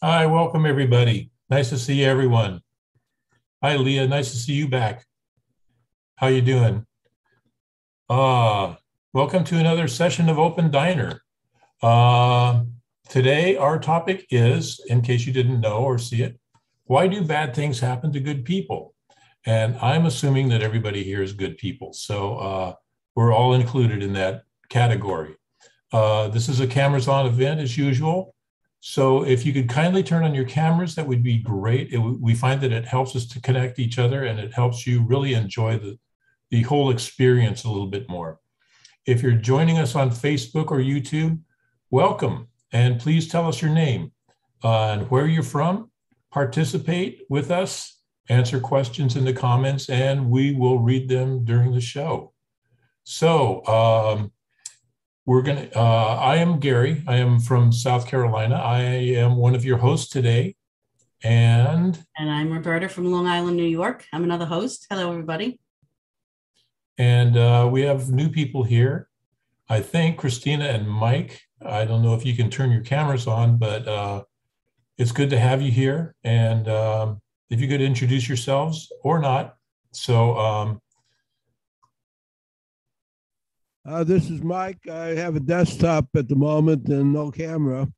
Hi, welcome everybody. Nice to see everyone. Hi, Leah. Nice to see you back. How you doing? Uh, welcome to another session of Open Diner. Uh, today, our topic is, in case you didn't know or see it, why do bad things happen to good people? And I'm assuming that everybody here is good people. So uh, we're all included in that category. Uh, this is a cameras on event as usual. So if you could kindly turn on your cameras, that would be great. It, we find that it helps us to connect each other and it helps you really enjoy the, the whole experience a little bit more. If you're joining us on Facebook or YouTube, welcome. And please tell us your name uh, and where you're from. Participate with us, answer questions in the comments, and we will read them during the show. So, um, we're going to, uh, I am Gary. I am from South Carolina. I am one of your hosts today. And And I'm Roberta from Long Island, New York. I'm another host. Hello, everybody. and uh, we have new people here. I think Christina and Mike. I don't know if you can turn your cameras on, but uh, it's good to have you here. And um, if you could introduce yourselves or not. So um, Uh, this is Mike. I have a desktop at the moment and no camera.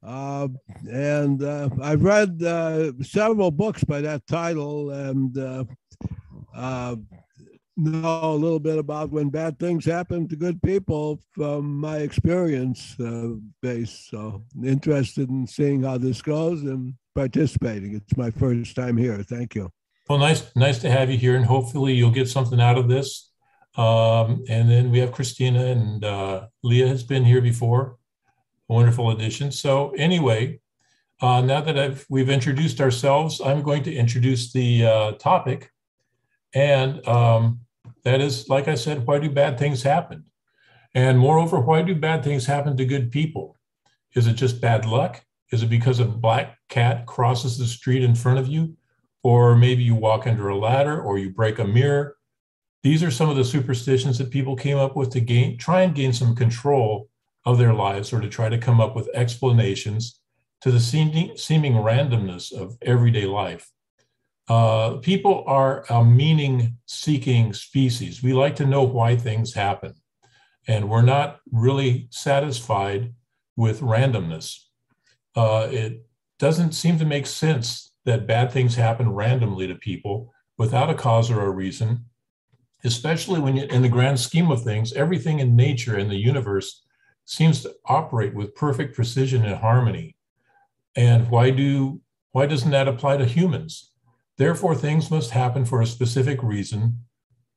Uh, and uh, I've read uh, several books by that title and uh, uh, know a little bit about when bad things happen to good people from my experience base. So interested in seeing how this goes and participating. It's my first time here. Thank you. well, nice, nice to have you here, and hopefully you'll get something out of this. Um, and then we have Christina and uh, Leah has been here before. Wonderful addition. So anyway, uh, now that I've we've introduced ourselves, I'm going to introduce the uh, topic, and um, that is, like I said, why do bad things happen? And moreover, why do bad things happen to good people? Is it just bad luck? Is it because a black cat crosses the street in front of you? Or maybe you walk under a ladder or you break a mirror these are some of the superstitions that people came up with to gain, try and gain some control of their lives or to try to come up with explanations to the seeming, seeming randomness of everyday life. Uh, people are a meaning seeking species. We like to know why things happen, and we're not really satisfied with randomness. Uh, it doesn't seem to make sense that bad things happen randomly to people without a cause or a reason especially when you, in the grand scheme of things, everything in nature and the universe seems to operate with perfect precision and harmony. And why do why doesn't that apply to humans? Therefore, things must happen for a specific reason.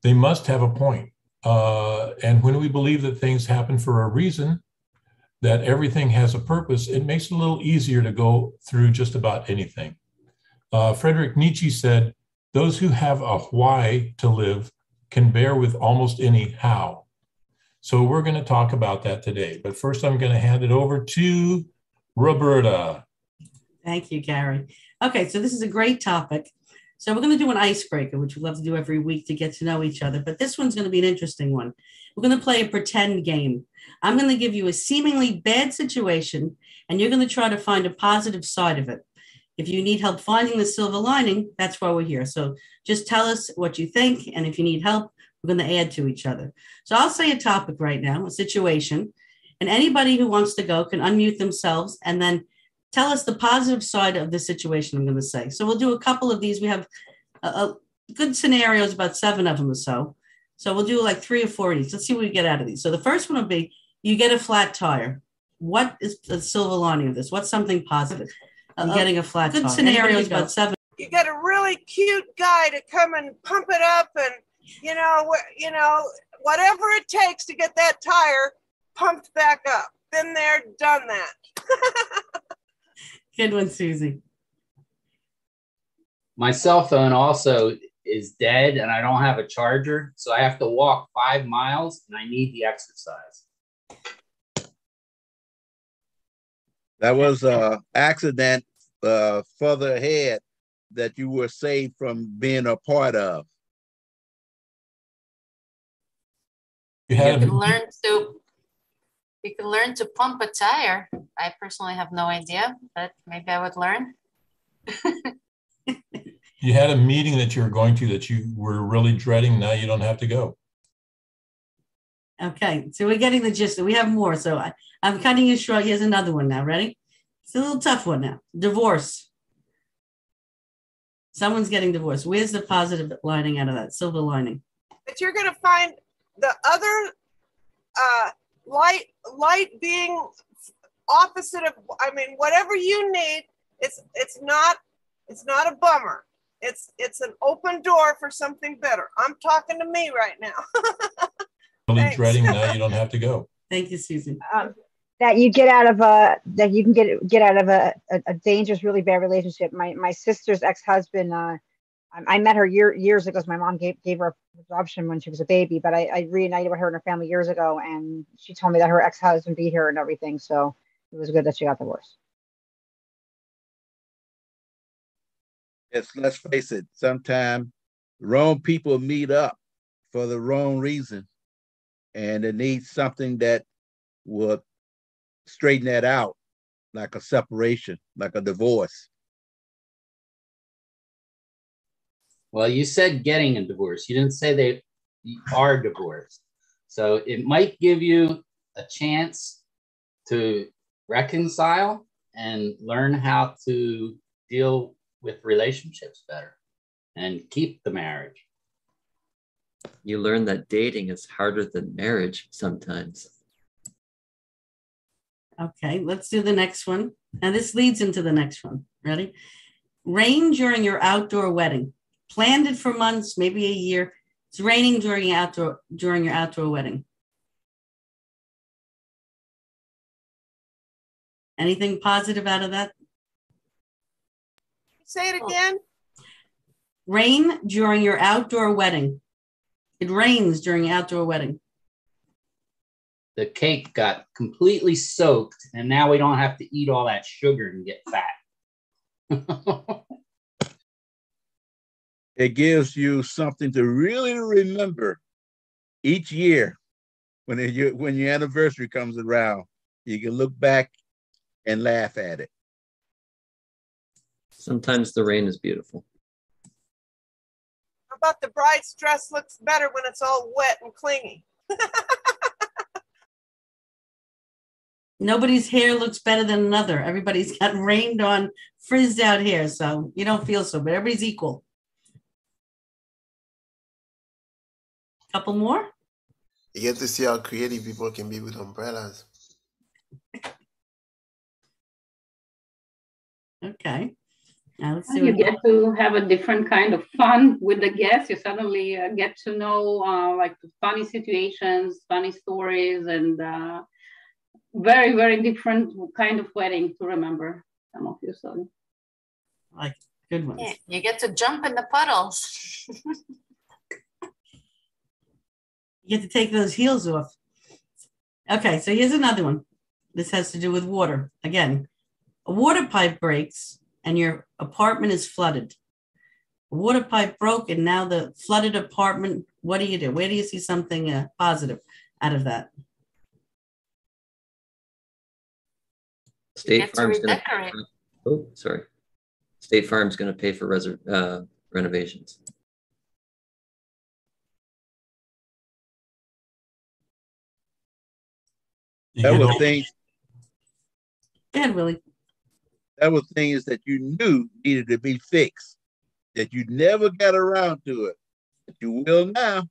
They must have a point. Uh, and when we believe that things happen for a reason, that everything has a purpose, it makes it a little easier to go through just about anything. Uh, Frederick Nietzsche said, Those who have a why to live can bear with almost any how. So we're going to talk about that today. But first, I'm going to hand it over to Roberta. Thank you, Gary. Okay, so this is a great topic. So we're going to do an icebreaker, which we love to do every week to get to know each other. But this one's going to be an interesting one. We're going to play a pretend game. I'm going to give you a seemingly bad situation, and you're going to try to find a positive side of it. If you need help finding the silver lining, that's why we're here. So just tell us what you think. And if you need help, we're going to add to each other. So I'll say a topic right now, a situation. And anybody who wants to go can unmute themselves and then tell us the positive side of the situation I'm going to say. So we'll do a couple of these. We have a, a good scenarios, about seven of them or so. So we'll do like three or four of these. Let's see what we get out of these. So the first one will be you get a flat tire. What is the silver lining of this? What's something positive? Uh, I'm uh, getting a flat Good tire. scenarios, Anybody but seven. you get a really cute guy to come and pump it up and you know wh- you know whatever it takes to get that tire pumped back up been there done that Good one, Susie. my cell phone also is dead and I don't have a charger. So I have to walk five miles and I need the exercise. That was a accident uh, further ahead that you were saved from being a part of. You had You a, learn to You can learn to pump a tire. I personally have no idea, but maybe I would learn. You had a meeting that you were going to that you were really dreading. Now you don't have to go. Okay, so we're getting the gist. We have more. So I, I'm cutting you short. Here's another one now. Ready? It's a little tough one now. Divorce. Someone's getting divorced. Where's the positive lining out of that? Silver lining. But you're going to find the other uh, light, light being opposite of. I mean, whatever you need, it's it's not it's not a bummer. It's it's an open door for something better. I'm talking to me right now. Really Thanks. dreading. Now you don't have to go. Thank you, Susan. um, that you get out of a that you can get get out of a, a, a dangerous, really bad relationship. My my sister's ex husband. Uh, I, I met her year, years ago. 'cause my mom gave gave her adoption when she was a baby, but I, I reunited with her and her family years ago, and she told me that her ex husband beat her and everything. So it was good that she got divorced. Yes, let's face it, sometimes wrong people meet up for the wrong reason. And it needs something that would straighten that out, like a separation, like a divorce. Well, you said getting a divorce. You didn't say they are divorced. So it might give you a chance to reconcile and learn how to deal with relationships better and keep the marriage. You learn that dating is harder than marriage sometimes. Okay, let's do the next one. And this leads into the next one. Ready? Rain during your outdoor wedding. Planned it for months, maybe a year. It's raining during your outdoor during your outdoor wedding. Anything positive out of that? Say it oh. again. Rain during your outdoor wedding. It rains during outdoor wedding. The cake got completely soaked, and now we don't have to eat all that sugar and get fat. It gives you something to really remember each year when it, you, when your anniversary comes around. You can look back and laugh at it. Sometimes the rain is beautiful. How about the bride's dress looks better when it's all wet and clingy? Nobody's hair looks better than another. Everybody's got rained on, frizzed out hair, so you don't feel so, but everybody's equal. Couple more? You get to see how creative people can be with umbrellas. Okay. Now. You get to have a different kind of fun with the guests. You suddenly uh, get to know uh, like funny situations, funny stories, and uh, very, very different kind of wedding to remember. Some of you, so like good ones. Yeah, you get to jump in the puddles. You get to take those heels off. Okay, so here's another one. This has to do with water. Again, a water pipe breaks and your apartment is flooded. Water pipe broke and now the flooded apartment. What do you do? Where do you see something uh, positive out of that? State Farm's gonna. Oh, sorry. State Farm's gonna pay for reser- uh, renovations. You That get was all- things Go ahead, Willie. That was things that you knew needed to be fixed, that you never got around to it. But you will now.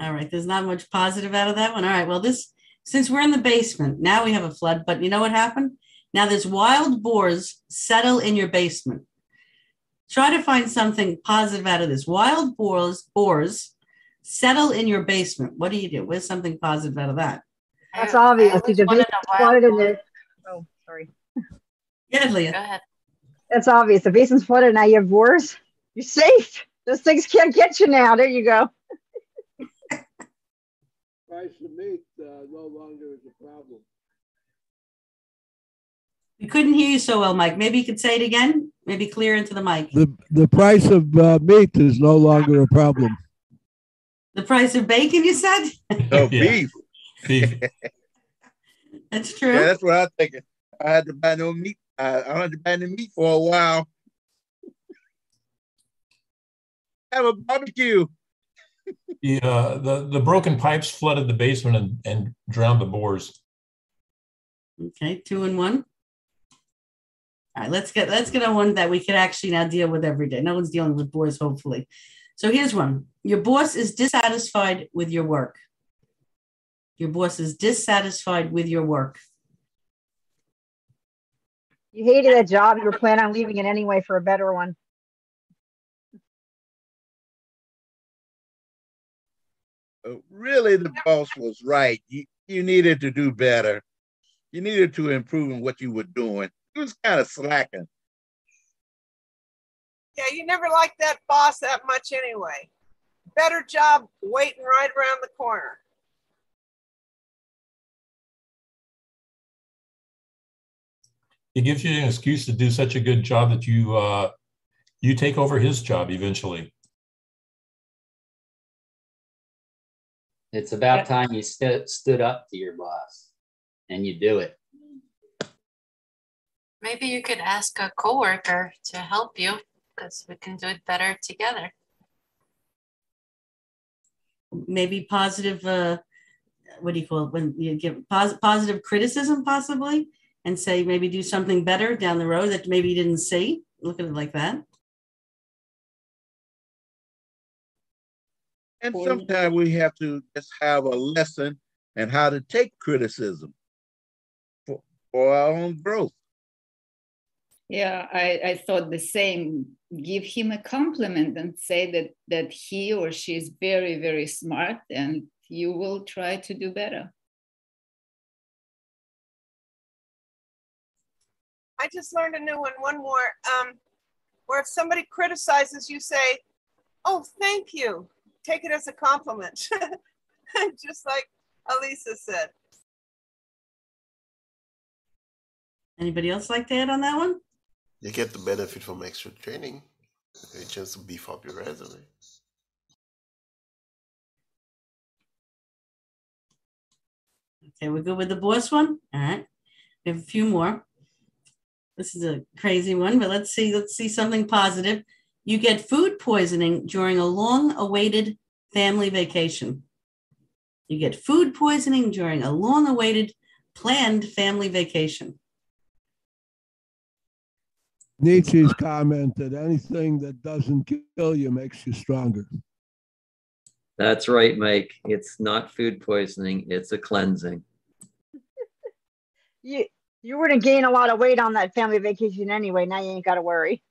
All right, there's not much positive out of that one. All right, well, this since we're in the basement, now we have a flood, but you know what happened? Now there's wild boars settle in your basement. Try to find something positive out of this. Wild boars boars settle in your basement. What do you do? Where's something positive out of that? That's I- I obvious. always The wanted basement's a wild flooded in boar. there. Oh, sorry. Yeah, Go Leah. ahead. That's obvious. The basement's flooded. Now you have boars. You're safe. Those things can't get you now. There you go. Price of meat uh, no longer is a problem. We couldn't hear you so well, Mike. Maybe you could say it again. Maybe clear into the mic. The the price of uh, meat is no longer a problem. The price of bacon, you said? No Yeah. beef. Beef. That's true. Yeah, that's what I think. I had to buy no meat. I, I had to buy the meat for a while. Have a barbecue. The, uh, the, the broken pipes flooded the basement and, and drowned the boars. Okay, two and one. All right, let's get let's get on one that we could actually now deal with every day. No one's dealing with boars, hopefully. So here's one. Your boss is dissatisfied with your work. Your boss is dissatisfied with your work. You hated that job. You were planning on leaving it anyway for a better one. Uh, Really, the boss was right. You, you needed to do better. You needed to improve in what you were doing. You was kind of slacking. Yeah, you never liked that boss that much anyway. Better job waiting right around the corner. It gives you an excuse to do such a good job that you, uh, you take over his job eventually. It's about time you stood stood up to your boss and you do it. Maybe you could ask a coworker to help you because we can do it better together. Maybe positive uh what do you call it when you give pos- positive criticism possibly and say maybe do something better down the road that maybe you didn't see. Look at it like that. And sometimes we have to just have a lesson and how to take criticism for, for our own growth. Yeah, I, I thought the same. Give him a compliment and say that that he or she is very, very smart and you will try to do better. I just learned a new one. One more. Um, where if somebody criticizes, you say, "Oh, thank you." Take it as a compliment, just like Elisa said. Anybody else like to add on that one? You get the benefit from extra training. A chance to beef up your resume. Okay, we're good with the boss one. All right. We have a few more. This is a crazy one, but let's see. Let's see something positive. You get food poisoning during a long awaited family vacation. You get food poisoning during a long awaited planned family vacation. Nietzsche's comment that anything that doesn't kill you makes you stronger. That's right, Mike. It's not food poisoning, it's a cleansing. You you were gonna gain a lot of weight on that family vacation anyway. Now you ain't gotta worry.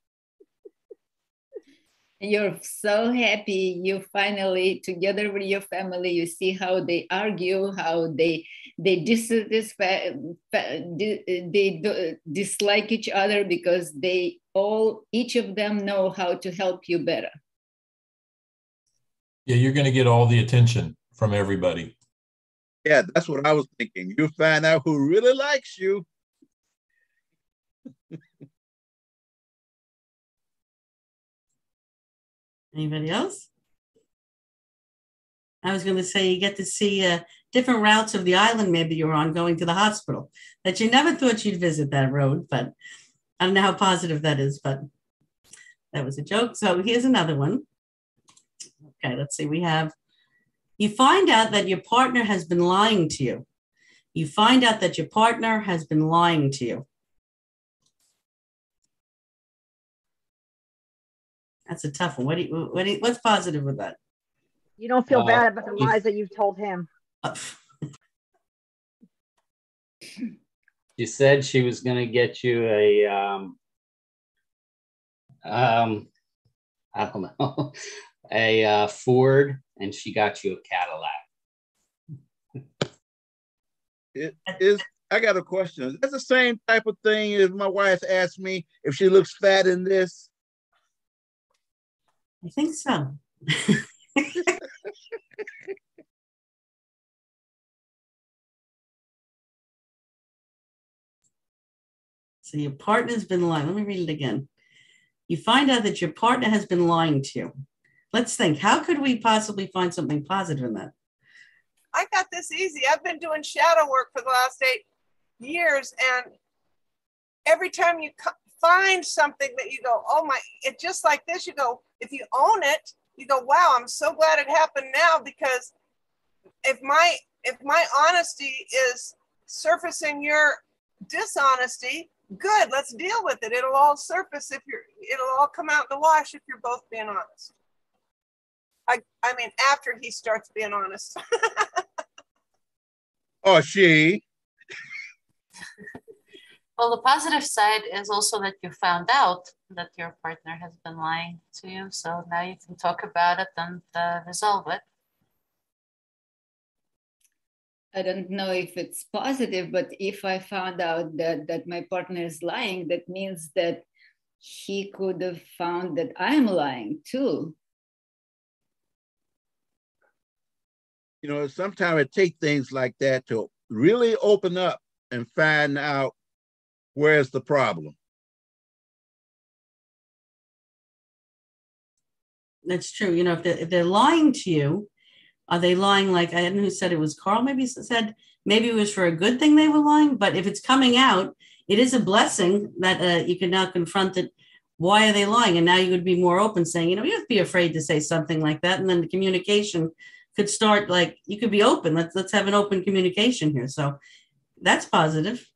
You're so happy you finally together with your family. You see how they argue, how they they dissatisfy, they dislike each other because they all each of them know how to help you better. Yeah, you're going to get all the attention from everybody. Yeah, that's what I was thinking. You'll find out who really likes you. Anybody else? I was going to say you get to see uh, different routes of the island maybe you're on going to the hospital that you never thought you'd visit that road, but I don't know how positive that is, but that was a joke. So here's another one. Okay, let's see. We have you find out that your partner has been lying to you. You find out that your partner has been lying to you. That's a tough one. What do you, what do you, what's positive with that? You don't feel Uh, bad about the if- lies that you've told him. She said she was going to get you a um, um, I don't know, a uh, Ford, and she got you a Cadillac. It is. I got a question. That's the same type of thing as my wife asked me if she looks fat in this? I think so. So your partner's been lying. Let me read it again. You find out that your partner has been lying to you. Let's think. How could we possibly find something positive in that? I got this easy. I've been doing shadow work for the last eight years, and every time you co- find something that you go, oh my, it's just like this, you go, if you own it, you go, wow, I'm so glad it happened now because if my if my honesty is surfacing your dishonesty, good, let's deal with it. It'll all surface if you're it'll all come out in the wash if you're both being honest. I I mean after he starts being honest. Or oh, she. Well, the positive side is also that you found out that your partner has been lying to you. So now you can talk about it and uh, resolve it. I don't know if it's positive, but if I found out that, that my partner is lying, that means that he could have found that I'm lying too. You know, sometimes it takes things like that to really open up and find out where's the problem. That's true. You know, if they're, if they're lying to you, are they lying like I don't know who said it was Carl? Maybe said maybe it was for a good thing they were lying. But if it's coming out, it is a blessing that uh, you can now confront it. Why are they lying? And now you would be more open, saying, you know, you have to be afraid to say something like that, and then the communication could start like you could be open. Let's let's have an open communication here. So that's positive.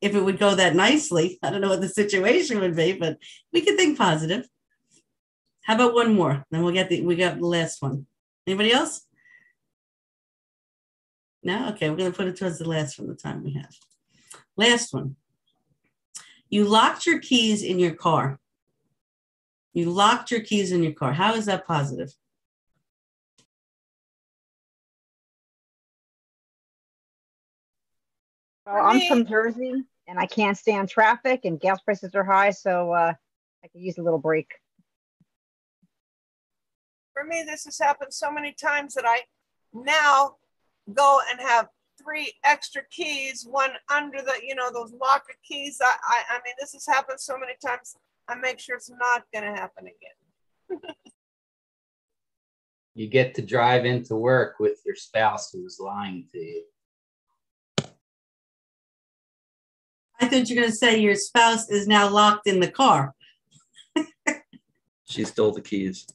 If it would go that nicely, I don't know what the situation would be, but we could think positive. How about one more? Then we'll get the we got the last one. Anybody else? No? Okay, we're gonna put it towards the last one, the time we have. Last one. You locked your keys in your car. You locked your keys in your car. How is that positive? Well, I'm from Jersey and I can't stand traffic and gas prices are high, so uh, I could use a little break. For me, this has happened so many times that I now go and have three extra keys, one under the, you know, those locker keys. I, I, I mean, this has happened so many times. I make sure it's not going to happen again. You get to drive into work with your spouse who was lying to you. I thought you were gonna say your spouse is now locked in the car. She stole the keys.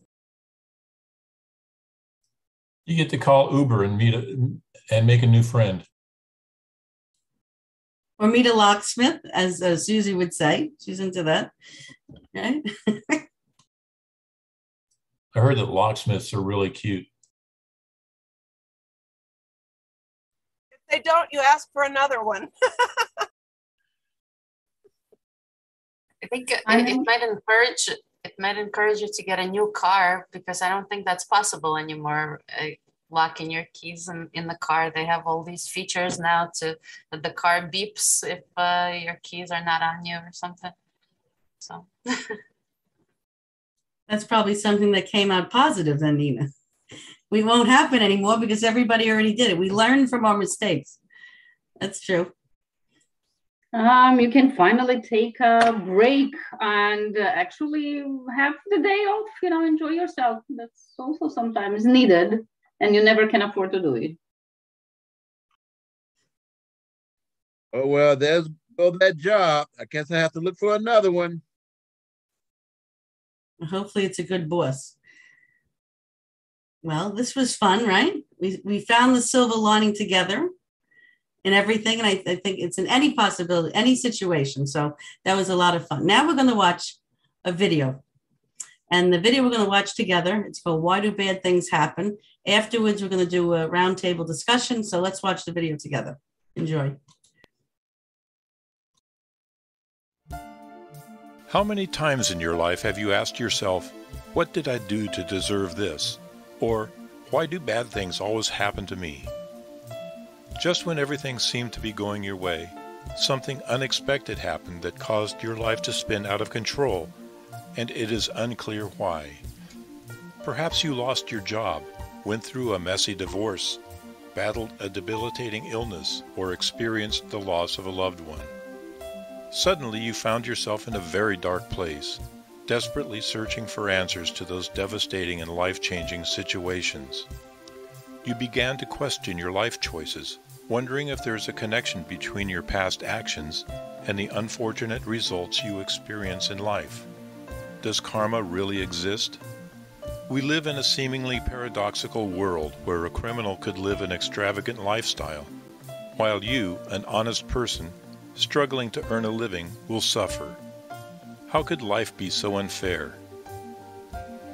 You get to call Uber and meet a, and make a new friend. Or meet a locksmith, as uh, Susie would say. She's into that. Okay. I heard that locksmiths are really cute. If they don't, you ask for another one. I think it, it might encourage it might encourage you to get a new car because I don't think that's possible anymore. Uh, locking your keys in, in the car, they have all these features now to that the car beeps if uh, your keys are not on you or something. So That's probably something that came out positive then, Nina. We won't happen anymore because everybody already did it. We learn from our mistakes. That's true. Um, you can finally take a break and uh, actually have the day off, you know, enjoy yourself. That's also sometimes needed, and you never can afford to do it. Oh, well, there's go that job. I guess I have to look for another one. Hopefully, it's a good boss. Well, this was fun, right? We, we found the silver lining together and everything. And I, I think it's in any possibility, any situation. So that was a lot of fun. Now we're going to watch a video. And the video we're going to watch together, it's called Why Do Bad Things Happen? Afterwards, we're going to do a roundtable discussion. So let's watch the video together. Enjoy. How many times in your life have you asked yourself, What did I do to deserve this? Or, Why do bad things always happen to me? Just when everything seemed to be going your way, something unexpected happened that caused your life to spin out of control, and it is unclear why. Perhaps you lost your job, went through a messy divorce, battled a debilitating illness, or experienced the loss of a loved one. Suddenly, you found yourself in a very dark place, desperately searching for answers to those devastating and life changing situations. You began to question your life choices, wondering if there's a connection between your past actions and the unfortunate results you experience in life. Does karma really exist? We live in a seemingly paradoxical world where a criminal could live an extravagant lifestyle, while you, an honest person, struggling to earn a living, will suffer. How could life be so unfair?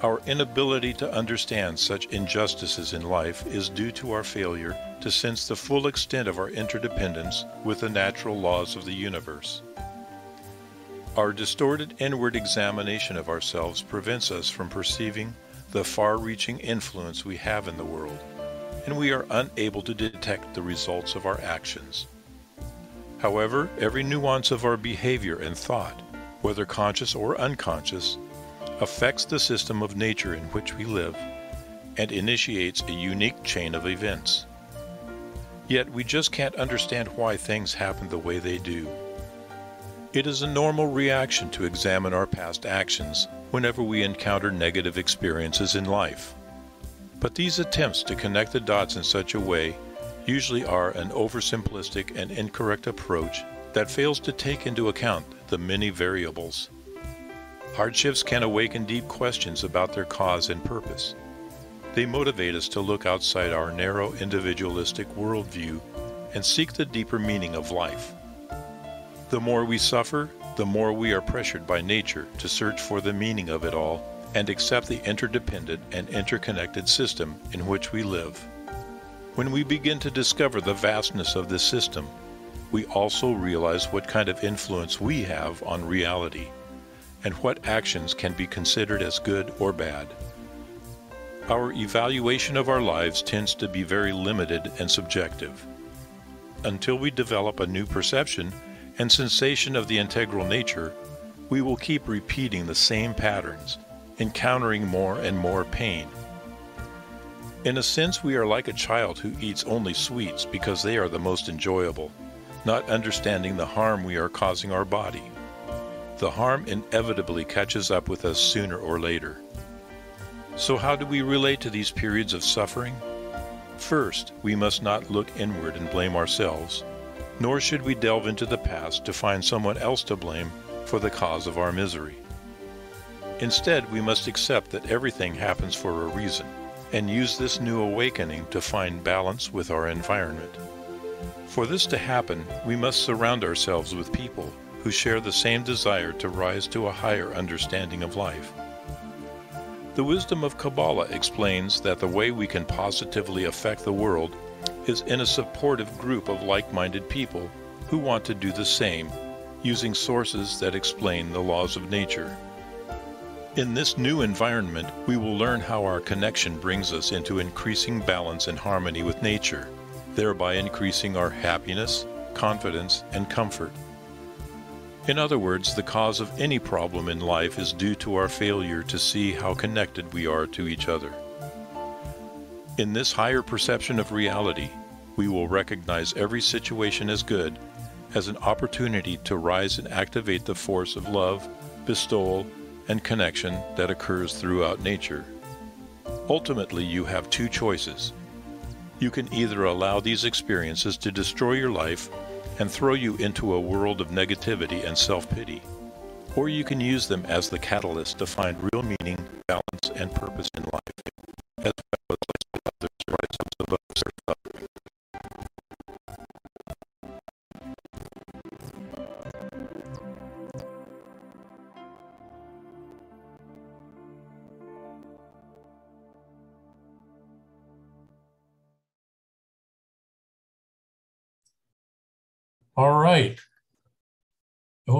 Our inability to understand such injustices in life is due to our failure to sense the full extent of our interdependence with the natural laws of the universe. Our distorted inward examination of ourselves prevents us from perceiving the far reaching influence we have in the world, and we are unable to detect the results of our actions. However, every nuance of our behavior and thought, whether conscious or unconscious, affects the system of nature in which we live and initiates a unique chain of events. Yet we just can't understand why things happen the way they do. It is a normal reaction to examine our past actions whenever we encounter negative experiences in life. But these attempts to connect the dots in such a way usually are an oversimplistic and incorrect approach that fails to take into account the many variables. Hardships can awaken deep questions about their cause and purpose. They motivate us to look outside our narrow individualistic worldview and seek the deeper meaning of life. The more we suffer, the more we are pressured by nature to search for the meaning of it all and accept the interdependent and interconnected system in which we live. When we begin to discover the vastness of this system, we also realize what kind of influence we have on reality and what actions can be considered as good or bad. Our evaluation of our lives tends to be very limited and subjective. Until we develop a new perception and sensation of the integral nature, we will keep repeating the same patterns, encountering more and more pain. In a sense, we are like a child who eats only sweets because they are the most enjoyable, not understanding the harm we are causing our body. The harm inevitably catches up with us sooner or later. So, how do we relate to these periods of suffering? First, we must not look inward and blame ourselves nor should we delve into the past to find someone else to blame for the cause of our misery. Instead, we must accept that everything happens for a reason and use this new awakening to find balance with our environment. For this to happen, we must surround ourselves with people who share the same desire to rise to a higher understanding of life. The wisdom of Kabbalah explains that the way we can positively affect the world is in a supportive group of like minded people who want to do the same, using sources that explain the laws of nature. In this new environment, we will learn how our connection brings us into increasing balance and harmony with nature, thereby increasing our happiness, confidence, and comfort. In other words, the cause of any problem in life is due to our failure to see how connected we are to each other. In this higher perception of reality, we will recognize every situation as good, as an opportunity to rise and activate the force of love, bestowal, and connection that occurs throughout nature. Ultimately, you have two choices. You can either allow these experiences to destroy your life and throw you into a world of negativity and self pity, or you can use them as the catalyst to find real meaning, balance, and purpose in life, as well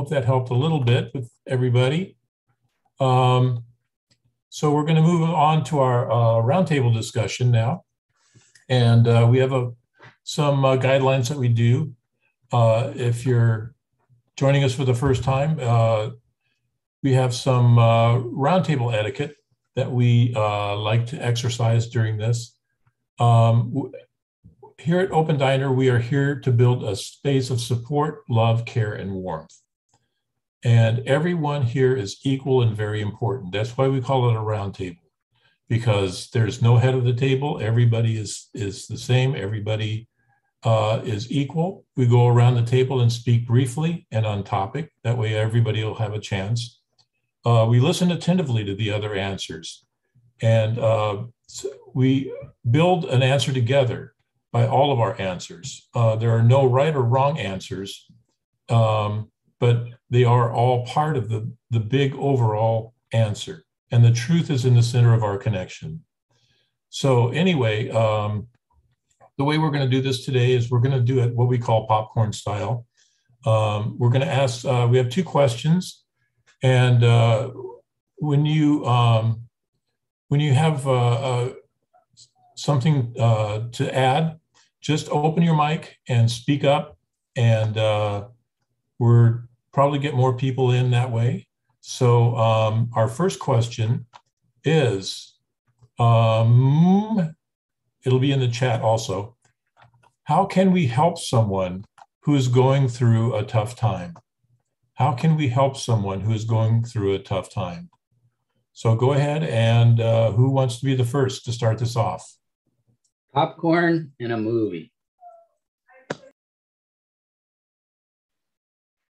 hope that helped a little bit with everybody. Um, so we're going to move on to our uh, roundtable discussion now. And uh, we have a, some uh, guidelines that we do. Uh, if you're joining us for the first time, uh, we have some uh, roundtable etiquette that we like to exercise during this. Um, here at Open Diner, we are here to build a space of support, love, care, and warmth. And everyone here is equal and very important. That's why we call it a round table, because there's no head of the table. Everybody is, is the same. Everybody uh, is equal. We go around the table and speak briefly and on topic. That way, everybody will have a chance. Uh, we listen attentively to the other answers. And uh, we build an answer together by all of our answers. Uh, there are no right or wrong answers, um, but they are all part of the, the big overall answer. And the truth is in the center of our connection. So, anyway, um, the way we're going to do this today is we're going to do it what we call popcorn style. Um, we're going to ask, uh, we have two questions. And uh, when you um, when you have uh, uh, something uh, to add, just open your mic and speak up, and uh, we're probably get more people in that way. So um, our first question is, um, it'll be in the chat also. How can we help someone who is going through a tough time? How can we help someone who is going through a tough time? So go ahead and uh, who wants to be the first to start this off? Popcorn in a movie.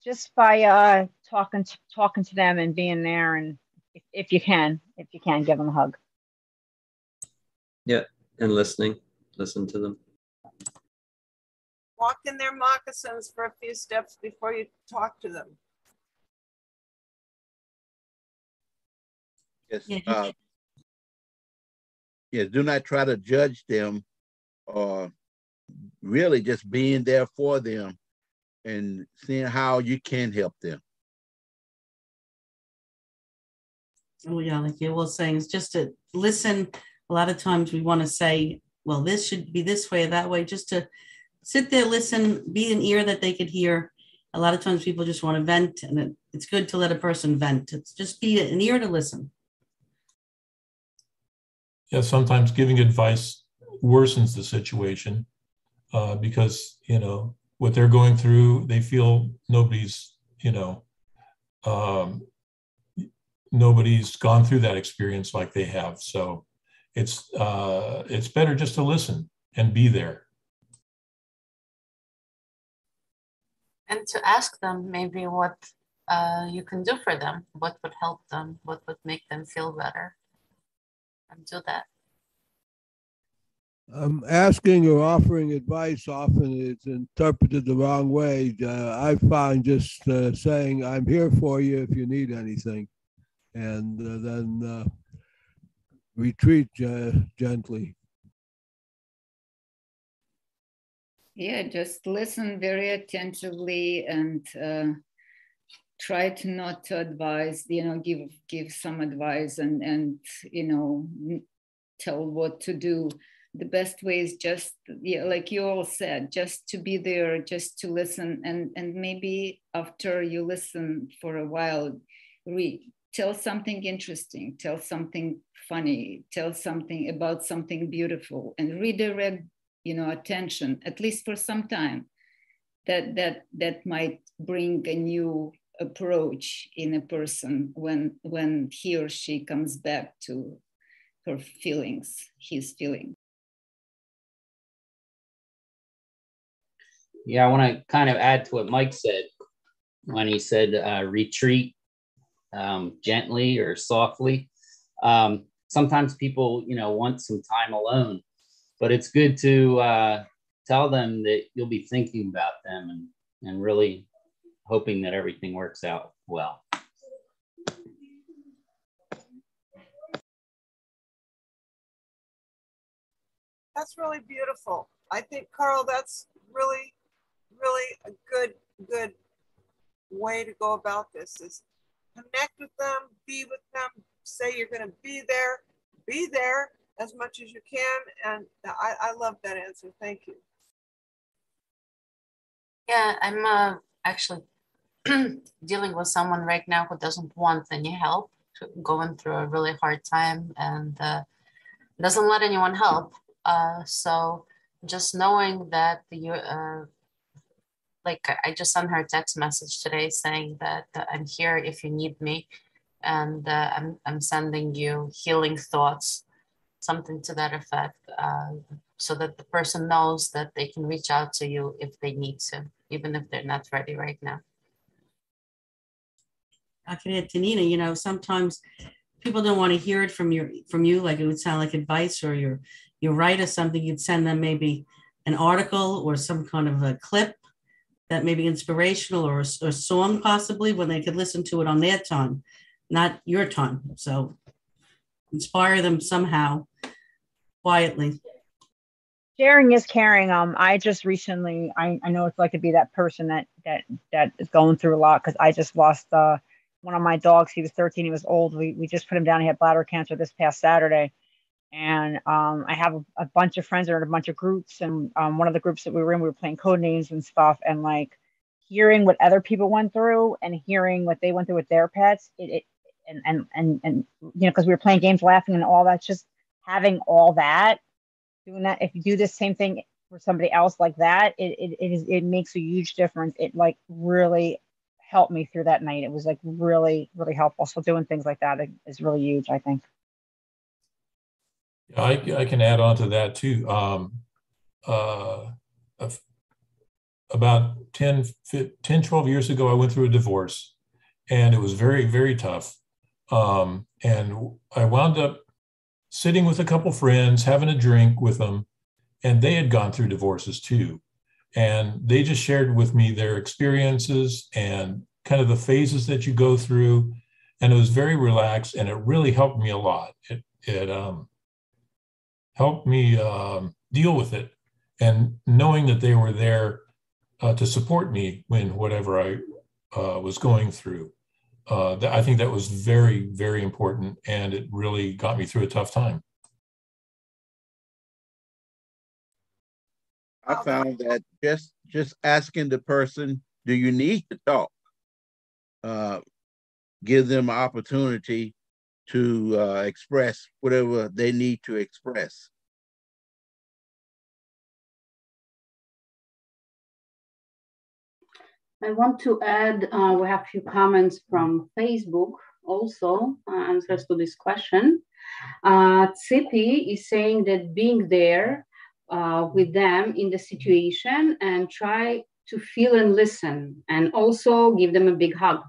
Just by uh, talking to, talking to them and being there, and if, if you can, if you can, give them a hug. Yeah, and listening, listen to them. Walk in their moccasins for a few steps before you talk to them. Yes. Uh, yes. Do not try to judge them, or really just being there for them, and seeing how you can help them. Oh yeah, like you were saying, it's just to listen. A lot of times we want to say, "Well, this should be this way or that way," just to sit there, listen, be an ear that they could hear. A lot of times people just want to vent, and it, it's good to let a person vent. It's just be an ear to listen yeah, sometimes giving advice worsens the situation uh, because you know what they're going through. They feel nobody's you know um, nobody's gone through that experience like they have. So it's uh, it's better just to listen and be there. And to ask them maybe what uh, you can do for them, what would help them, what would make them feel better and do that. Um, asking or offering advice often is interpreted the wrong way. Uh, I find just uh, saying, I'm here for you if you need anything, and uh, then uh, retreat uh, gently. Yeah, just listen very attentively and uh, try to not to advise you know give give some advice and and you know tell what to do the best way is just like you all said just to be there just to listen and and maybe after you listen for a while read tell something interesting tell something funny tell something about something beautiful and redirect you know attention at least for some time that that that might bring a new approach in a person when when he or she comes back to her feelings his feeling yeah i want to kind of add to what mike said when he said uh, retreat um, gently or softly um, sometimes people you know want some time alone but it's good to uh, tell them that you'll be thinking about them and, and really hoping that everything works out well. That's really beautiful. I think, Carl, that's really, really a good, good way to go about this is connect with them, be with them, say you're going to be there, be there as much as you can. And I, I love that answer. Thank you. Yeah, I'm uh, actually dealing with someone right now who doesn't want any help, going through a really hard time and uh, doesn't let anyone help. Uh, so just knowing that you uh, like I just sent her a text message today saying that uh, I'm here if you need me, and uh, I'm I'm sending you healing thoughts, something to that effect, uh, so that the person knows that they can reach out to you if they need to, even if they're not ready right now. I can add to Nina, you know, sometimes people don't want to hear it from your from you, like it would sound like advice or your you write or something, you'd send them maybe an article or some kind of a clip that may be inspirational or a, a song possibly when they could listen to it on their time, not your time. So inspire them somehow quietly. Sharing is caring. Um, I just recently, I, I know it's like to be that person that that that is going through a lot because I just lost uh one of my dogs. He was 13. He was old. We we just put him down. He had bladder cancer this past Saturday, and um, I have a, a, bunch of friends that are in a bunch of groups, and um, one of the groups that we were in, we were playing code names and stuff, and like hearing what other people went through and hearing what they went through with their pets, it, it and and and and you know, because we were playing games, laughing, and all that, just having all that, doing that. If you do the same thing for somebody else like that, it it it, is, it makes a huge difference. It like really helped me through that night. It was like really really helpful. So doing things like that is really huge, I think. I, I can add on to that too. Um, uh, about 10, 10, 12 years ago, I went through a divorce and it was very, very tough. Um, and I wound up sitting with a couple friends, having a drink with them, and they had gone through divorces too. And they just shared with me their experiences and kind of the phases that you go through. And it was very relaxed and it really helped me a lot. It, it, um, helped me um, deal with it. And knowing that they were there uh, to support me when whatever I uh, was going through, uh, I think that was very, very important. And it really got me through a tough time. I found that just just asking the person, do you need to talk? Uh, give them an opportunity to uh, express whatever they need to express. I want to add, uh, we have a few comments from Facebook also, uh, answers to this question. Uh, Tsipi is saying that being there uh, with them in the situation and try to feel and listen and also give them a big hug.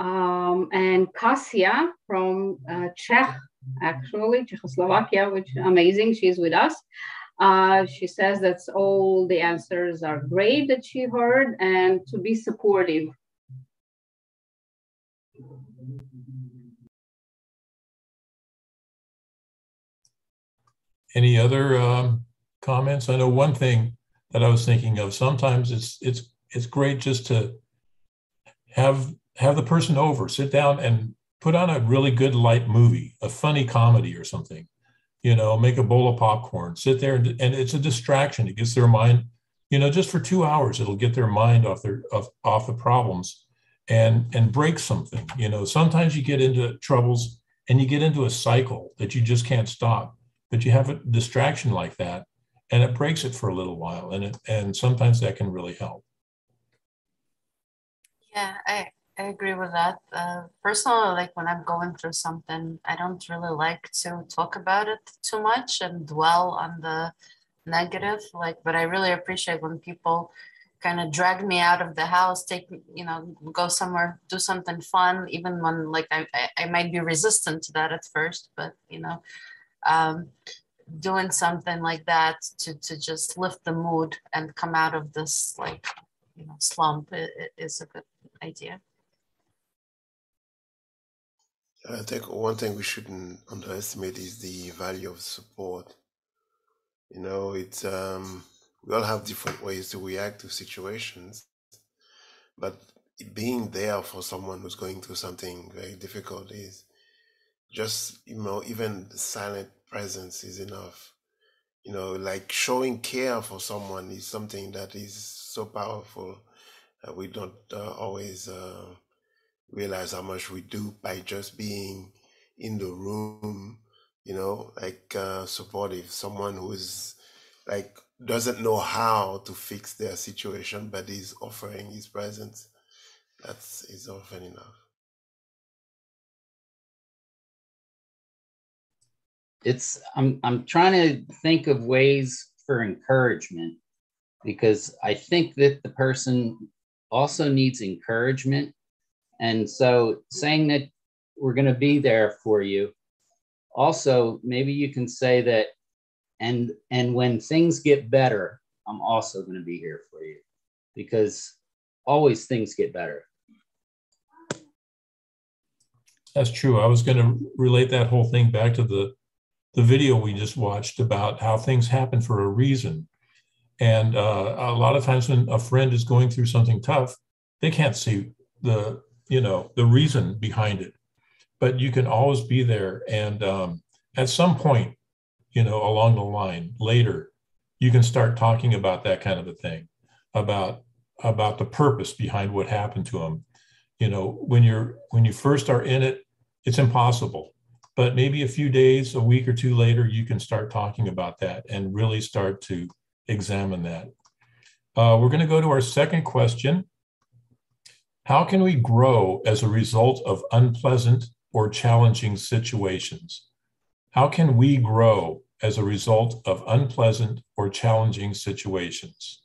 Um, and Kasia from uh, Czech, actually, Czechoslovakia, which amazing, she's with us. Uh, she says that all the answers are great that she heard and to be supportive. Any other um, comments? I know one thing that I was thinking of. Sometimes it's it's it's great just to have have the person over, sit down and put on a really good light movie, a funny comedy or something. You know, make a bowl of popcorn, sit there, and, and it's a distraction. It gets their mind, you know, just for two hours, it'll get their mind off their off, off the problems and and break something. You know, sometimes you get into troubles and you get into a cycle that you just can't stop. But you have a distraction like that, and it breaks it for a little while, and it, and sometimes that can really help. Yeah, I agree with that. Uh, personally, like when I'm going through something, I don't really like to talk about it too much and dwell on the negative. Like, but I really appreciate when people kind of drag me out of the house, take you know, go somewhere, do something fun, even when like I I, might be resistant to that at first, but you know, um, doing something like that to to just lift the mood and come out of this like you know slump is a good idea. I think one thing we shouldn't underestimate is the value of support. You know, it's um, we all have different ways to react to situations, but being there for someone who's going through something very difficult is just you know even silent presence is enough. You know, like showing care for someone is something that is so powerful that we don't uh, always. Uh, realize how much we do by just being in the room, you know, like uh, supportive, someone who is like doesn't know how to fix their situation, but is offering his presence. That's is often enough. It's I'm I'm trying to think of ways for encouragement because I think that the person also needs encouragement. And so saying that we're going to be there for you. Also, maybe you can say that and and when things get better, I'm also going to be here for you because always things get better. That's true. I was going to relate that whole thing back to the the video we just watched about how things happen for a reason. And uh, a lot of times when a friend is going through something tough, they can't see the you know the reason behind it, but you can always be there. And um, at some point, you know, along the line later, you can start talking about that kind of a thing, about about the purpose behind what happened to them. You know, when you're when you first are in it, it's impossible but maybe a few days, a week or two later, you can start talking about that and really start to examine that. Uh, we're going to go to our second question. How can we grow as a result of unpleasant or challenging situations? How can we grow as a result of unpleasant or challenging situations?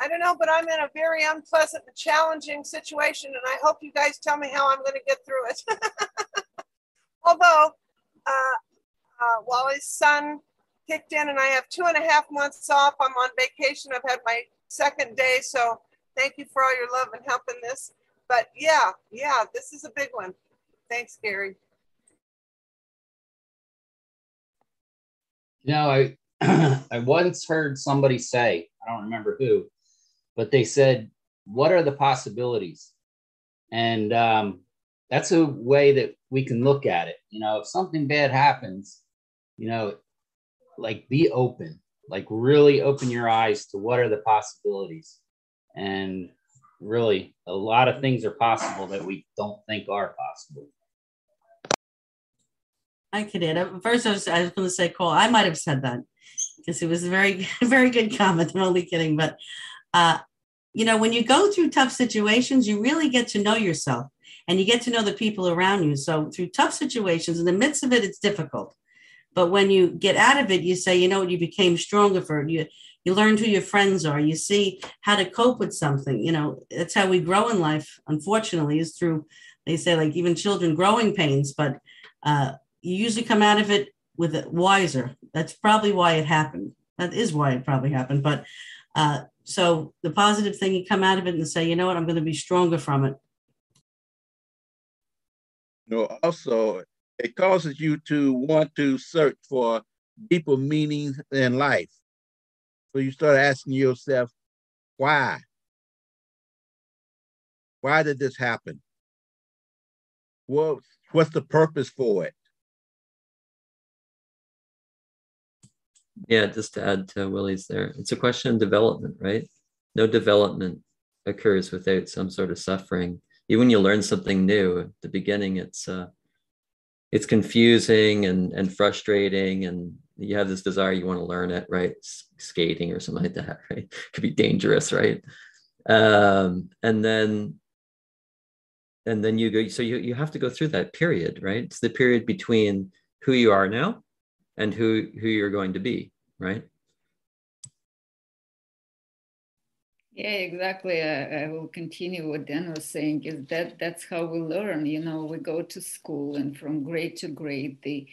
I don't know, but I'm in a very unpleasant and challenging situation, and I hope you guys tell me how I'm going to get through it. Although, uh, uh, Wally's son kicked in, and I have two and a half months off. I'm on vacation. I've had my second day, so thank you for all your love and help in this. But yeah, yeah, this is a big one. Thanks, Gary. You know, I I once heard somebody say, I don't remember who, but they said, what are the possibilities? And um, that's a way that we can look at it. You know, if something bad happens, you know, like be open, like really open your eyes to what are the possibilities. And really, a lot of things are possible that we don't think are possible. I could add. First, I was, I was going to say, Cole, I might have said that because it was a very, very good comment. I'm only kidding. But uh, you know, when you go through tough situations, you really get to know yourself and you get to know the people around you. So through tough situations, in the midst of it, it's difficult. But when you get out of it, you say, you know what, you became stronger for it. You you learned who your friends are. You see how to cope with something. You know, that's how we grow in life, unfortunately, is through they say like even children growing pains, but uh, you usually come out of it with it wiser. That's probably why it happened. That is why it probably happened. But uh, so the positive thing, you come out of it and say, you know what, I'm going to be stronger from it. You know, also, it causes you to want to search for deeper meaning in life. So you start asking yourself, why? Why did this happen? What, what's the purpose for it? Yeah, just to add to Willie's there, it's a question of development, right? No development occurs without some sort of suffering. Even when you learn something new, at the beginning, it's uh, it's confusing and and frustrating, and you have this desire you want to learn it, right? Skating or something like that, right? It could be dangerous, right? Um, and then and then you go. So you you have to go through that period, right? It's the period between who you are now and who who you're going to be right yeah exactly. I, I, will continue what dan was saying is that that's how we learn you know we go to school and from grade to grade the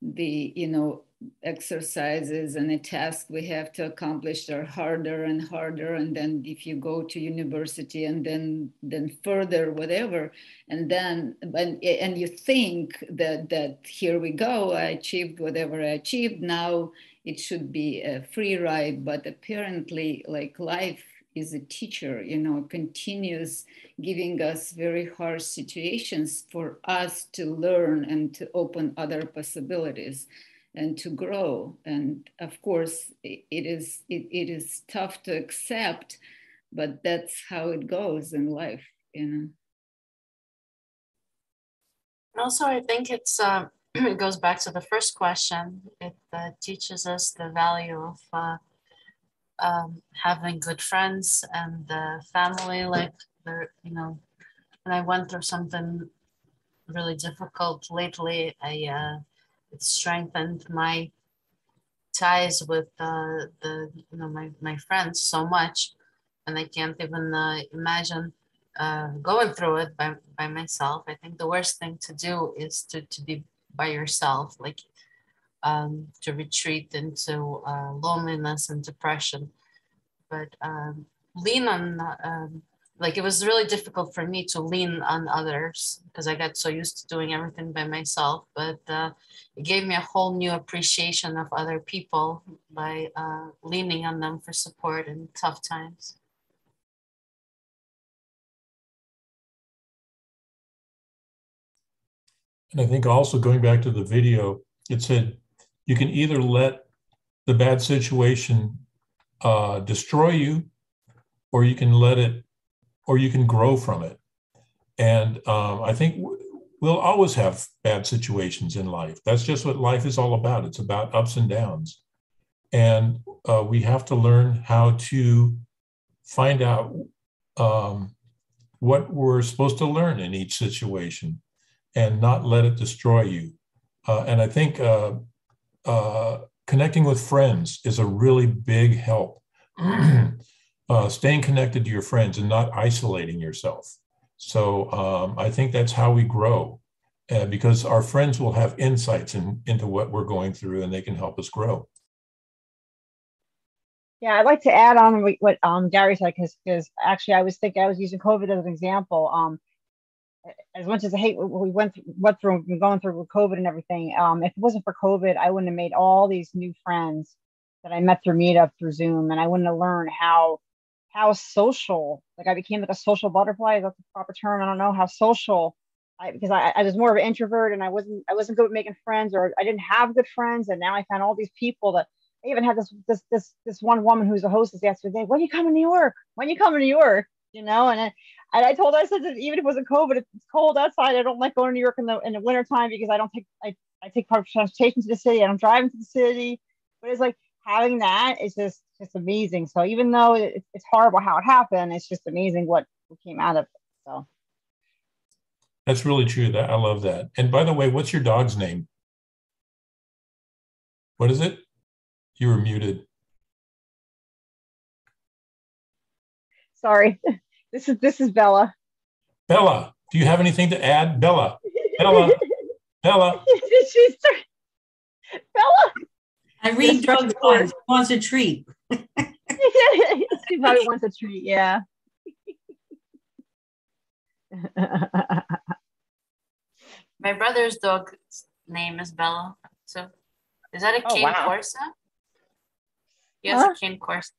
the you know exercises and the task we have to accomplish are harder and harder. And then if you go to university and then then further whatever and then and, and you think that that here we go i achieved whatever i achieved. Now it should be a free ride but apparently like life is a teacher you know continues giving us very harsh situations for us to learn and to open other possibilities and to grow. And of course, it is it, it is tough to accept, but that's how it goes in life, you know. Also, I think it's uh, it goes back to the first question. It uh, teaches us the value of uh, um, having good friends and the family. Like, you know, when I went through something really difficult lately, I uh, it strengthened my ties with uh, the you know my, my friends so much, and I can't even uh, imagine uh, going through it by, by myself. I think the worst thing to do is to, to be by yourself, like um, to retreat into uh, loneliness and depression. But um, lean on, um, like it was really difficult for me to lean on others because I got so used to doing everything by myself. But uh, it gave me a whole new appreciation of other people by uh, leaning on them for support in tough times. And I think also going back to the video, it said you can either let the bad situation uh, destroy you, or you can let it, or you can grow from it. And um, I think we'll always have bad situations in life. That's just what life is all about. It's about ups and downs. And uh, we have to learn how to find out um, what we're supposed to learn in each situation and not let it destroy you. Uh, and I think uh, uh, connecting with friends is a really big help. Uh, staying connected to your friends and not isolating yourself. So um, I think that's how we grow uh, because our friends will have insights in, into what we're going through and they can help us grow. Yeah, I'd like to add on what um, Gary said because actually I was thinking I was using COVID as an example. Um, as much as I hate what we went through, what through going through with COVID and everything, um, if it wasn't for COVID, I wouldn't have made all these new friends that I met through Meetup through Zoom, and I wouldn't have learned how how social. Like I became like a social butterfly. Is that the proper term? I don't know how social. I, because I, I was more of an introvert and I wasn't I wasn't good at making friends or I didn't have good friends and now I found all these people that I even had this this this this one woman who's a hostess yesterday. When you come to New York? When you come to New York? You know, and and I told her, I said that even if it wasn't COVID, it's cold outside. I don't like going to New York in the in the wintertime because I don't take I, I take public transportation to the city. I don't drive into the city. But it's like having that is just just amazing. So even though it, it's horrible how it happened, it's just amazing what came out of it. So that's really true. That I love that. And by the way, what's your dog's name? What is it? You were muted. Sorry. This is this is Bella. Bella, do you have anything to add? Bella. Bella. Bella. She's Bella. I read drugs wants, wants a treat. she probably wants a treat, yeah. My brother's dog's name is Bella. So is that a Oh, cane wow. corso? He has Huh? a cane corso.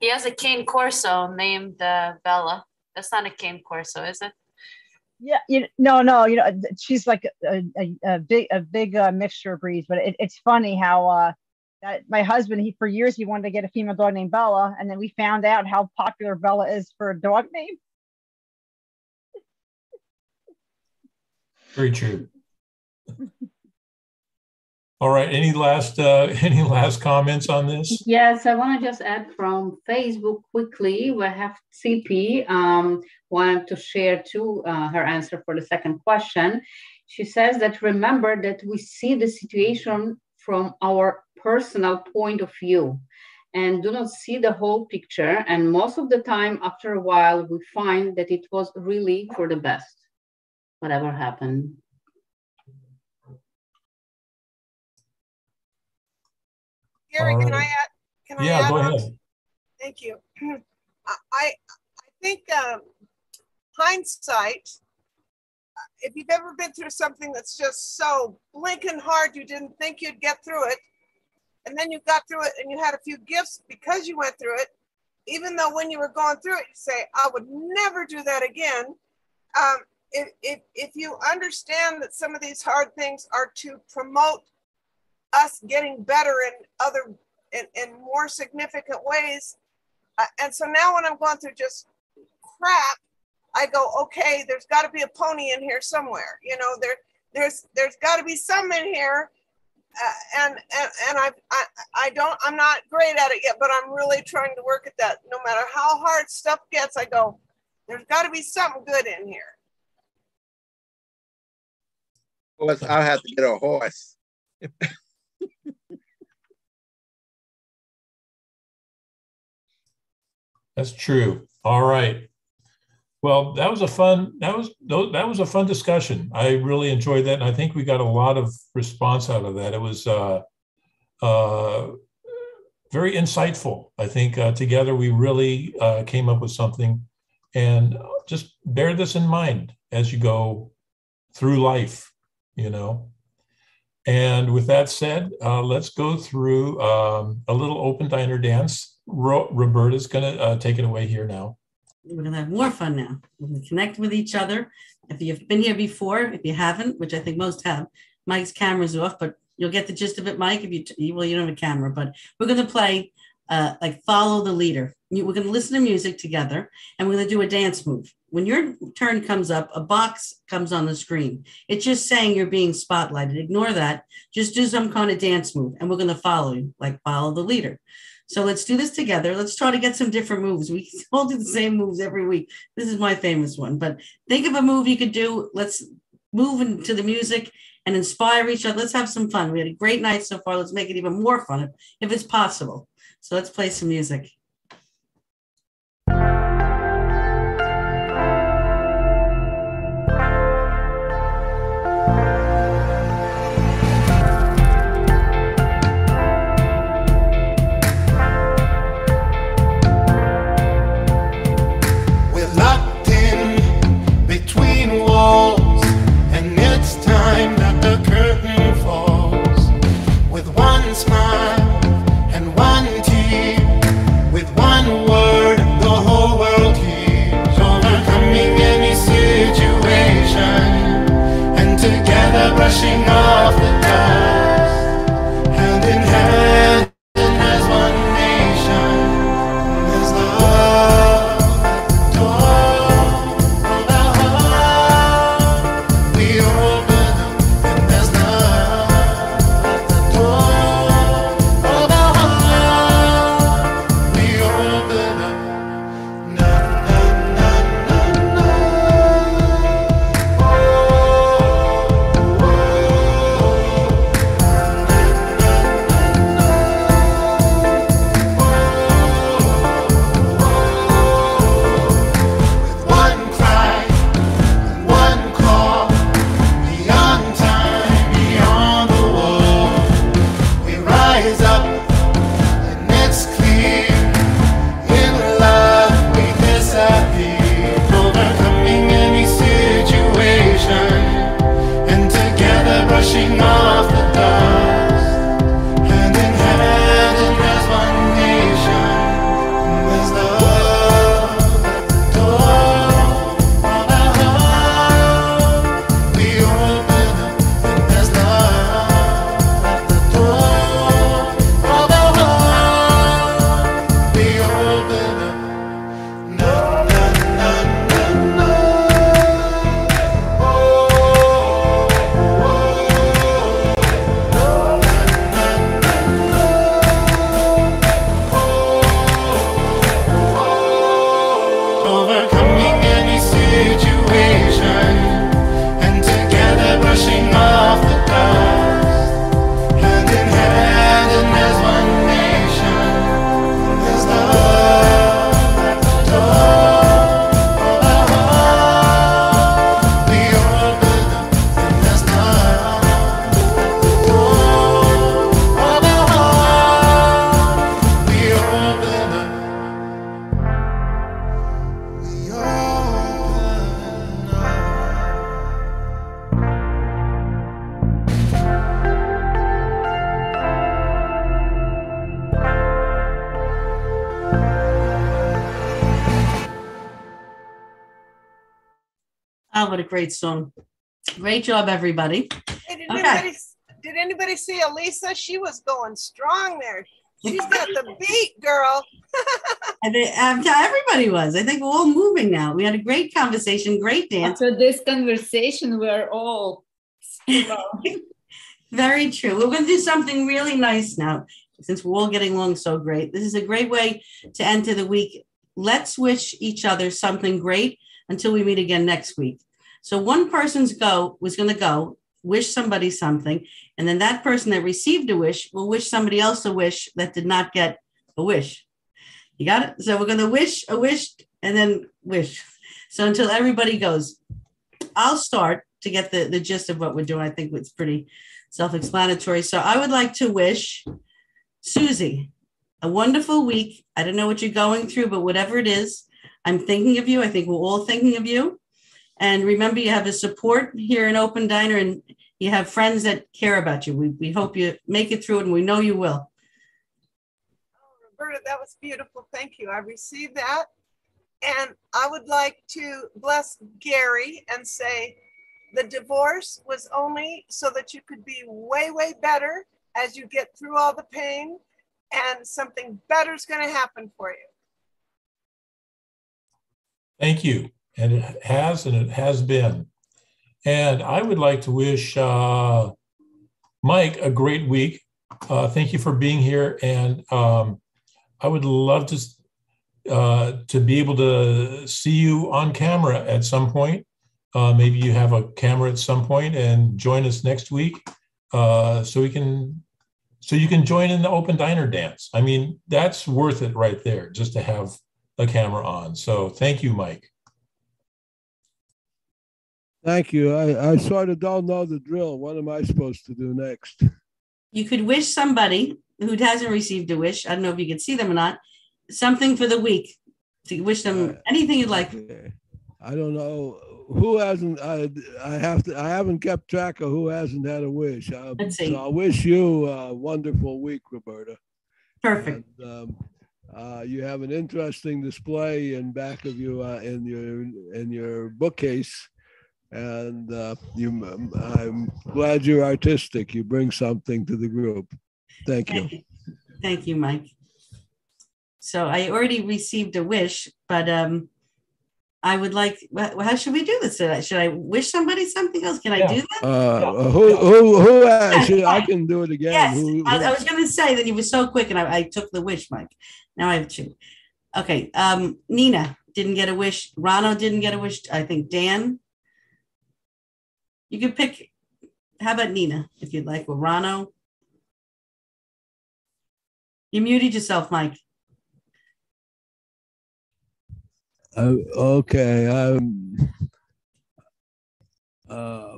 He has a cane corso named uh, Bella. That's not a cane corso, is it? Yeah, you no, no, you know, she's like a, a, a big, a big uh, mixture of breeds. But it, it's funny how uh, that my husband, he for years he wanted to get a female dog named Bella, and then we found out how popular Bella is for a dog name. Very true. All right. Any last uh, any last comments on this? Yes, I want to just add from Facebook quickly. We have Tsipi um, wanted to share too uh, her answer for the second question. She says that remember that we see the situation from our personal point of view and do not see the whole picture. And most of the time, after a while, we find that it was really for the best, whatever happened. Gary, can I add? Can I Yeah, add go ahead. Thank you. I, I I think um, hindsight, if you've ever been through something that's just so blinking hard you didn't think you'd get through it, and then you got through it and you had a few gifts because you went through it, even though when you were going through it, you say, I would never do that again. Um, if, if, if you understand that some of these hard things are to promote us getting better in other in, in more significant ways. Uh, and so now when I'm going through just crap, I go, okay, there's got to be a pony in here somewhere. You know, there there's there's got to be some in here uh, and and and I, I I don't I'm not great at it yet, but I'm really trying to work at that. No matter how hard stuff gets, I go, there's got to be something good in here. Horse, I'll have to get a horse. That's true. All right. Well, that was a fun that was that was a fun discussion. I really enjoyed that, and I think we got a lot of response out of that. It was uh, uh, very insightful. I think uh, together we really uh, came up with something, and just bear this in mind as you go through life. You know. And with that said, uh, let's go through um, a little open diner dance. Ro- Roberta's going to uh, take it away here now we're going to have more fun now. We're going to connect with each other. If you've been here before, if you haven't, which I think most have, Mike's camera's off, but you'll get the gist of it, Mike. If you well, you don't have a camera, but we're going to play uh, like follow the leader. we're going to listen to music together, and we're going to do a dance move. When your turn comes up, a box comes on the screen. It's just saying you're being spotlighted. Ignore that. Just do some kind of dance move, and we're going to follow you, like follow the leader. So let's do this together. Let's try to get some different moves. We all do the same moves every week. This is my famous one, but think of a move you could do. Let's move into the music and inspire each other. Let's have some fun. We had a great night so far. Let's make it even more fun if it's possible. So let's play some music. Great song. Great job, everybody. Hey, did, okay. anybody, did anybody see Elisa? She was going strong there. She's got the beat, girl. and they, um, everybody was. I think we're all moving now. We had a great conversation, great dance. After this conversation, we're all Very true. We're going to do something really nice now since we're all getting along so great. This is a great way to enter the week. Let's wish each other something great until we meet again next week. So one person's go was going to go wish somebody something, and then that person that received a wish will wish somebody else a wish that did not get a wish. You got it? So we're going to wish a wish and then wish. So until everybody goes, I'll start to get the, the gist of what we're doing. I think it's pretty self explanatory. So I would like to wish Susie a wonderful week. I don't know what you're going through, but whatever it is, I'm thinking of you. I think we're all thinking of you. And remember, you have a support here in Open Diner and you have friends that care about you. We, we hope you make it through it and we know you will. Oh, Roberta, that was beautiful. Thank you. I received that. And I would like to bless Gary and say the divorce was only so that you could be way, way better as you get through all the pain and something better is going to happen for you. Thank you. And it has and it has been. And I would like to wish uh, Mike a great week. Uh, thank you for being here. And um, I would love to uh, to be able to see you on camera at some point. Uh, maybe you have a camera at some point and join us next week, uh, so we can, so you can join in the open diner dance. I mean, that's worth it right there, just to have a camera on. So thank you, Mike. Thank you. I, I sort of don't know the drill. What am I supposed to do next? You could wish somebody who hasn't received a wish. I don't know if you can see them or not. Something for the week to wish them anything you'd like. I don't know who hasn't. I I have to. I haven't kept track of who hasn't had a wish. I, Let's see. So I wish you a wonderful week, Roberta. Perfect. And, um, uh, you have an interesting display in back of you uh, in your in your bookcase, and uh, you. um, I'm glad you're artistic. You bring something to the group. Thank you. Thank you, Mike. So I already received a wish, but um, I would like. How should we do this? Should I, should I wish somebody something else? Can I do that? Uh, who who who? Actually, I can do it again. Yes, Who- I, I was going to say that you were so quick, and I, I took the wish, Mike. Now I have two. Okay, um, Nina didn't get a wish. Rano didn't get a wish. I think Dan. You could pick. How about Nina, if you'd like, or Rano? You muted yourself, Mike. Uh, okay. Um, uh,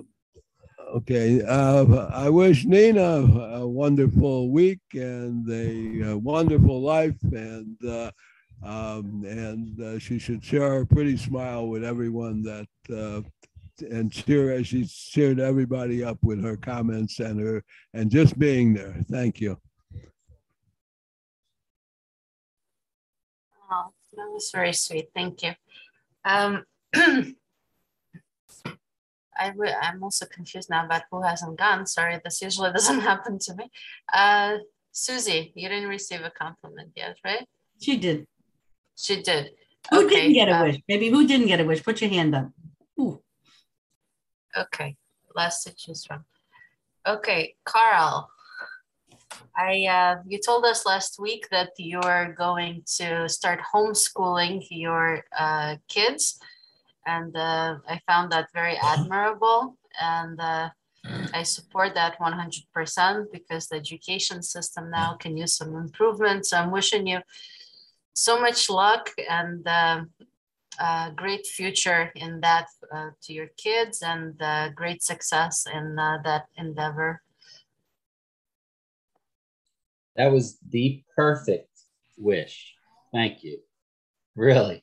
okay. Uh, I wish Nina a wonderful week and a, uh wonderful life, and uh, um, and uh, she should share a pretty smile with everyone that. And cheer as she cheered everybody up with her comments and her and just being there. Thank you. Oh, that was very sweet. Thank you. Um, I re- I'm also confused now about who hasn't gone. Sorry, this usually doesn't happen to me. Uh, Susie, you didn't receive a compliment yet, right? She did. She did. Who didn't get a uh, wish? Maybe who didn't get a wish? Put your hand up. Okay, last to choose from. Okay, Carl. I uh, you told us last week that you're going to start homeschooling your uh, kids, and uh, I found that very admirable, and uh, I support that 100% because the education system now can use some improvements. So I'm wishing you so much luck and uh, great future in that uh, to your kids and uh, great success in uh, that endeavor. That was the perfect wish. Thank you. Really.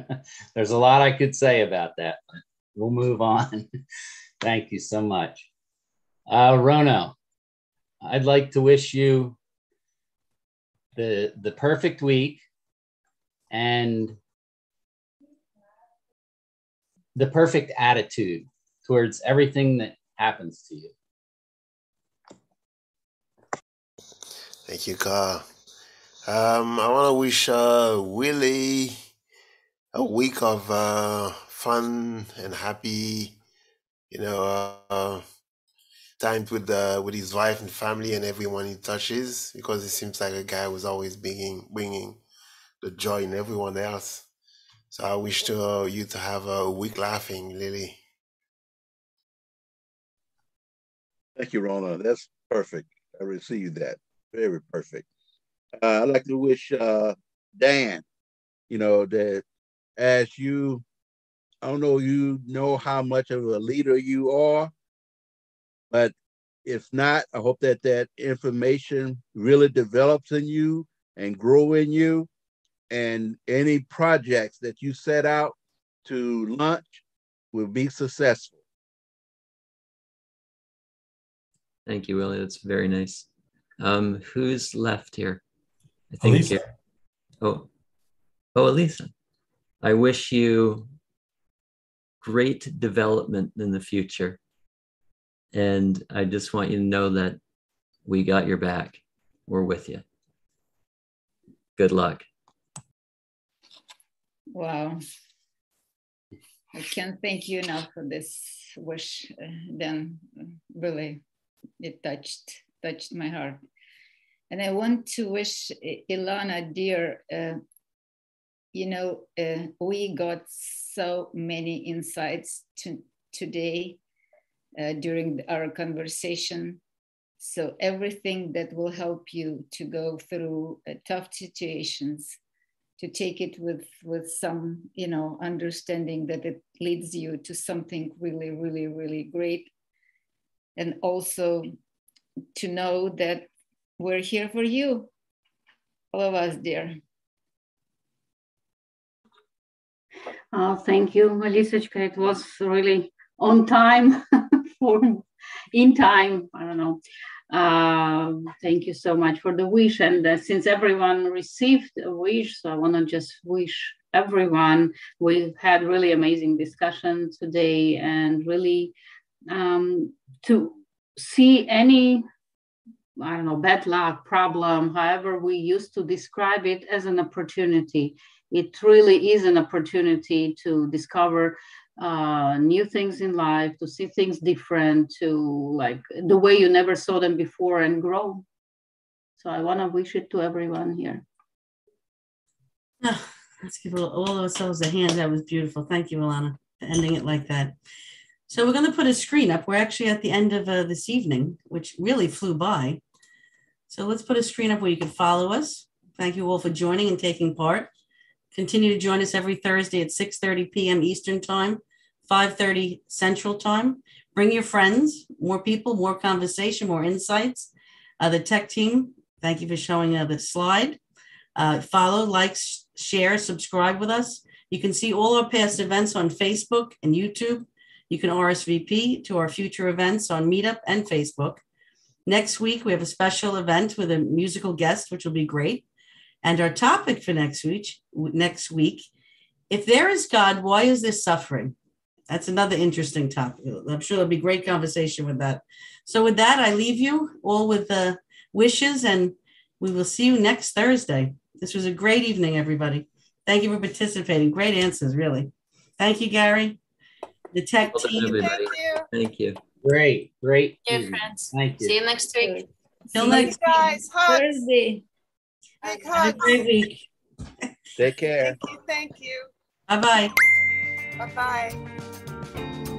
There's a lot I could say about that, but we'll move on. Thank you so much. Uh, Rono, I'd like to wish you the the perfect week and the perfect attitude towards everything that happens to you. Thank you, Carl. Um, I want to wish uh, Willie a week of uh, fun and happy, you know, uh, time with the with his wife and family and everyone he touches because it seems like a guy who's always bringing bringing the joy in everyone else. So I wish to uh, you to have a week laughing, Lily. Thank you, Rona. That's perfect. I received that. Very perfect. Uh, I'd like to wish uh, Dan, you know, that as you, I don't know, you know how much of a leader you are, but if not, I hope that that information really develops in you and grow in you. And any projects that you set out to launch will be successful. Thank you, Willie. That's very nice. Um, who's left here? I think. Elisa. Here. Oh, oh, Elisa. I wish you great development in the future. And I just want you to know that we got your back. We're with you. Good luck. Wow. I can't thank you enough for this wish. Uh, then really, it touched touched my heart. And I want to wish Ilana, dear, uh, you know, uh, we got so many insights to, today uh, during our conversation. So everything that will help you to go through uh, tough situations, to take it with with some, you know, understanding that it leads you to something really, really, really great, and also to know that we're here for you, all of us, dear. Oh, thank you, Elisachka. It was really on time for in time. I don't know. Uh, thank you so much for the wish. And uh, since everyone received a wish, so I want to just wish everyone. We've had really amazing discussion today, and really um, to see any I don't know, bad luck, problem, however we used to describe it as an opportunity. It really is an opportunity to discover uh, new things in life, to see things different, to like the way you never saw them before and grow. So I want to wish it to everyone here. Oh, let's give all ourselves a hand. That was beautiful. Thank you, Alana, for ending it like that. So we're going to put a screen up. We're actually at the end of uh, this evening, which really flew by. So let's put a screen up where you can follow us. Thank you all for joining and taking part. Continue to join us every Thursday at 6.30 p.m. Eastern Time, 5.30 Central Time. Bring your friends, more people, more conversation, more insights. Uh, the tech team, thank you for showing uh, the slide. Uh, follow, like, share, subscribe with us. You can see all our past events on Facebook and YouTube. You can RSVP to our future events on Meetup and Facebook. Next week, we have a special event with a musical guest, which will be great. And our topic for next week, next week, if there is God, why is there suffering? That's another interesting topic. I'm sure there'll be great conversation with that. So with that, I leave you all with the wishes, and we will see you next Thursday. This was a great evening, everybody. Thank you for participating. Great answers, really. Thank you, Gary. The tech Well done, team. everybody. Thank you. Great, great. Dear evening. friends. Thank you. See you next week. Till next you Guys, hugs. Thursday. Big Have a hugs. great week. Take care. Thank you. Thank you. Bye bye. Bye bye.